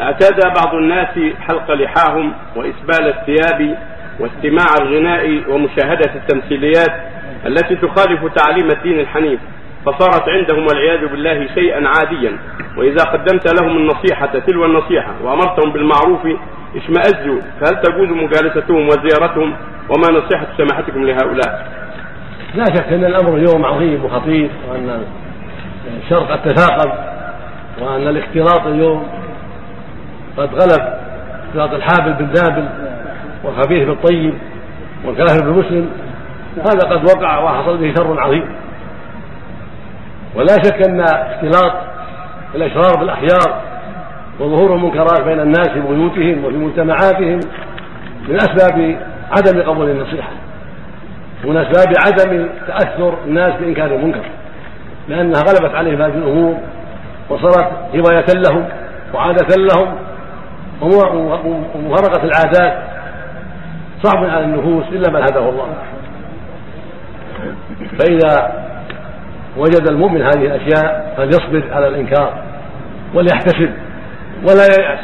اعتاد بعض الناس حلق لحاهم وإسبال الثياب واستماع الغناء ومشاهدة التمثيليات التي تخالف تعاليم الدين الحنيف فصارت عندهم والعياذ بالله شيئا عاديا. وإذا قدمت لهم النصيحة تلو النصيحة وأمرتهم بالمعروف اشمأزوا. فهل تجوز مجالستهم وزيارتهم؟ وما نصيحة سماحتكم لهؤلاء؟ لا شك أن الأمر اليوم عظيم وخطير وأن الشرق قد تثاقب وأن الاختلاط اليوم قد غلب اختلاط الحابل بالذابل والخبيث بالطيب والكافر بالمسلم هذا قد وقع وحصل به شر عظيم. ولا شك أن اختلاط الأشرار بالاخيار وظهور المنكرات بين الناس في بيوتهم وفي مجتمعاتهم من أسباب عدم قبول النصيحة ومن أسباب عدم تأثر الناس بإنكار المنكر لأنها غلبت عليهم هذه الأمور وصارت هواية لهم وعادة لهم ومفارقه العادات صعب على النفوس إلا من هداه الله. فإذا وجد المؤمن هذه الأشياء فليصبر على الإنكار وليحتسب ولا ييأس.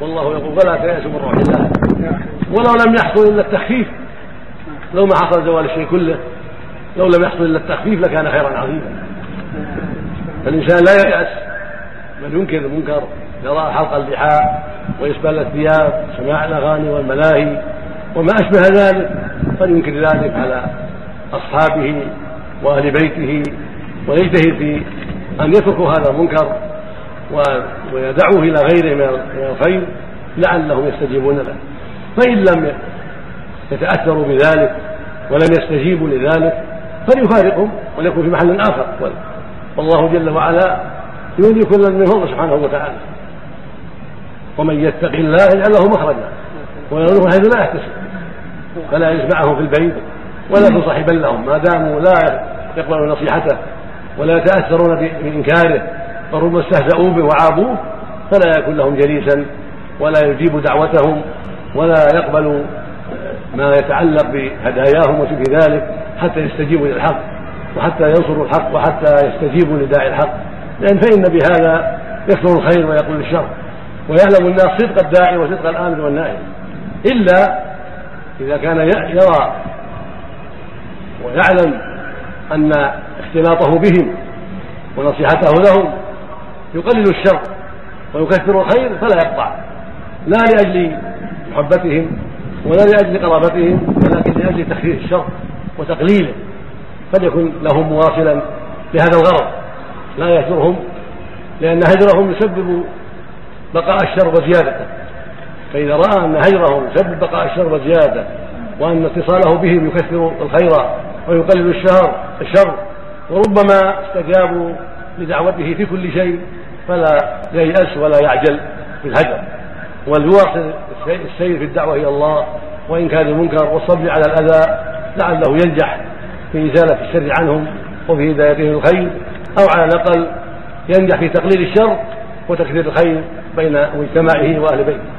والله يقول فلا تيأسوا من روح الله. ولو لم يحصل إلا التخفيف لو ما حصل زوال الشيء كله لو لم يحصل إلا التخفيف لكان خيرا عظيما. فالإنسان لا ييأس. بل ينكر المنكر يرى حلق اللحى وإسبال الثياب سماع الأغاني والملاهي. وما أشبه ذلك فلينكر ذلك على أصحابه وأهل بيته ويجتهد في أن يتركوا هذا المنكر ويدعوه إلى غيره من الخير لعلهم يستجيبون له. فإن لم يتأثروا بذلك ولم يستجيبوا لذلك فليفارقهم وليكن في محل آخر. والله جل وعلا يولي كلا من فضله سبحانه وتعالى. ومن يتق الله يجعل له مخرجا. ويرزقه حيث لا يحتسب. فلا يجمعهم في البيت ولا يكون صاحبا لهم. ما داموا لا يقبلون نصيحته ولا يتأثرون بإنكاره وربما استهزأوا به وعابوه فلا يكون لهم جليسا ولا يجيب دعوتهم ولا يقبل ما يتعلق بهداياهم وشبه ذلك حتى يستجيبوا للحق وحتى ينصروا الحق وحتى يستجيبوا لداعي الحق. لأن فإن بهذا يكثر الخير ويقول الشر. ويعلم الناس صدق الداعي وصدق الآمر والناهي إلا إذا كان يرى ويعلم أن اختلاطه بهم ونصيحته لهم يقلل الشر ويكثر الخير فلا يقطع. لا لأجل محبتهم ولا لأجل قرابتهم ولكن لأجل تخفيف الشر وتقليله. فليكن لهم مواصلا بهذا الغرض. لا يهجرهم لأن هجرهم يسبب بقاء الشر وزيادته. فإذا رأى أن هجرهم يسبب بقاء الشر وزيادته وأن اتصاله بهم يكثر الخير ويقلل الشر الشر وربما استجابوا لدعوته في كل شيء فلا ييأس ولا يعجل في الهجر. وليواصل السير في الدعوة إلى الله وإن كان المنكر والصبر على الأذى لعله ينجح في إزالة الشر عنهم وفي هدايتهم الخير أو على الأقل ينجح في تقليل الشر وتكثير الخير. بين مجتمعه وأهل بيته.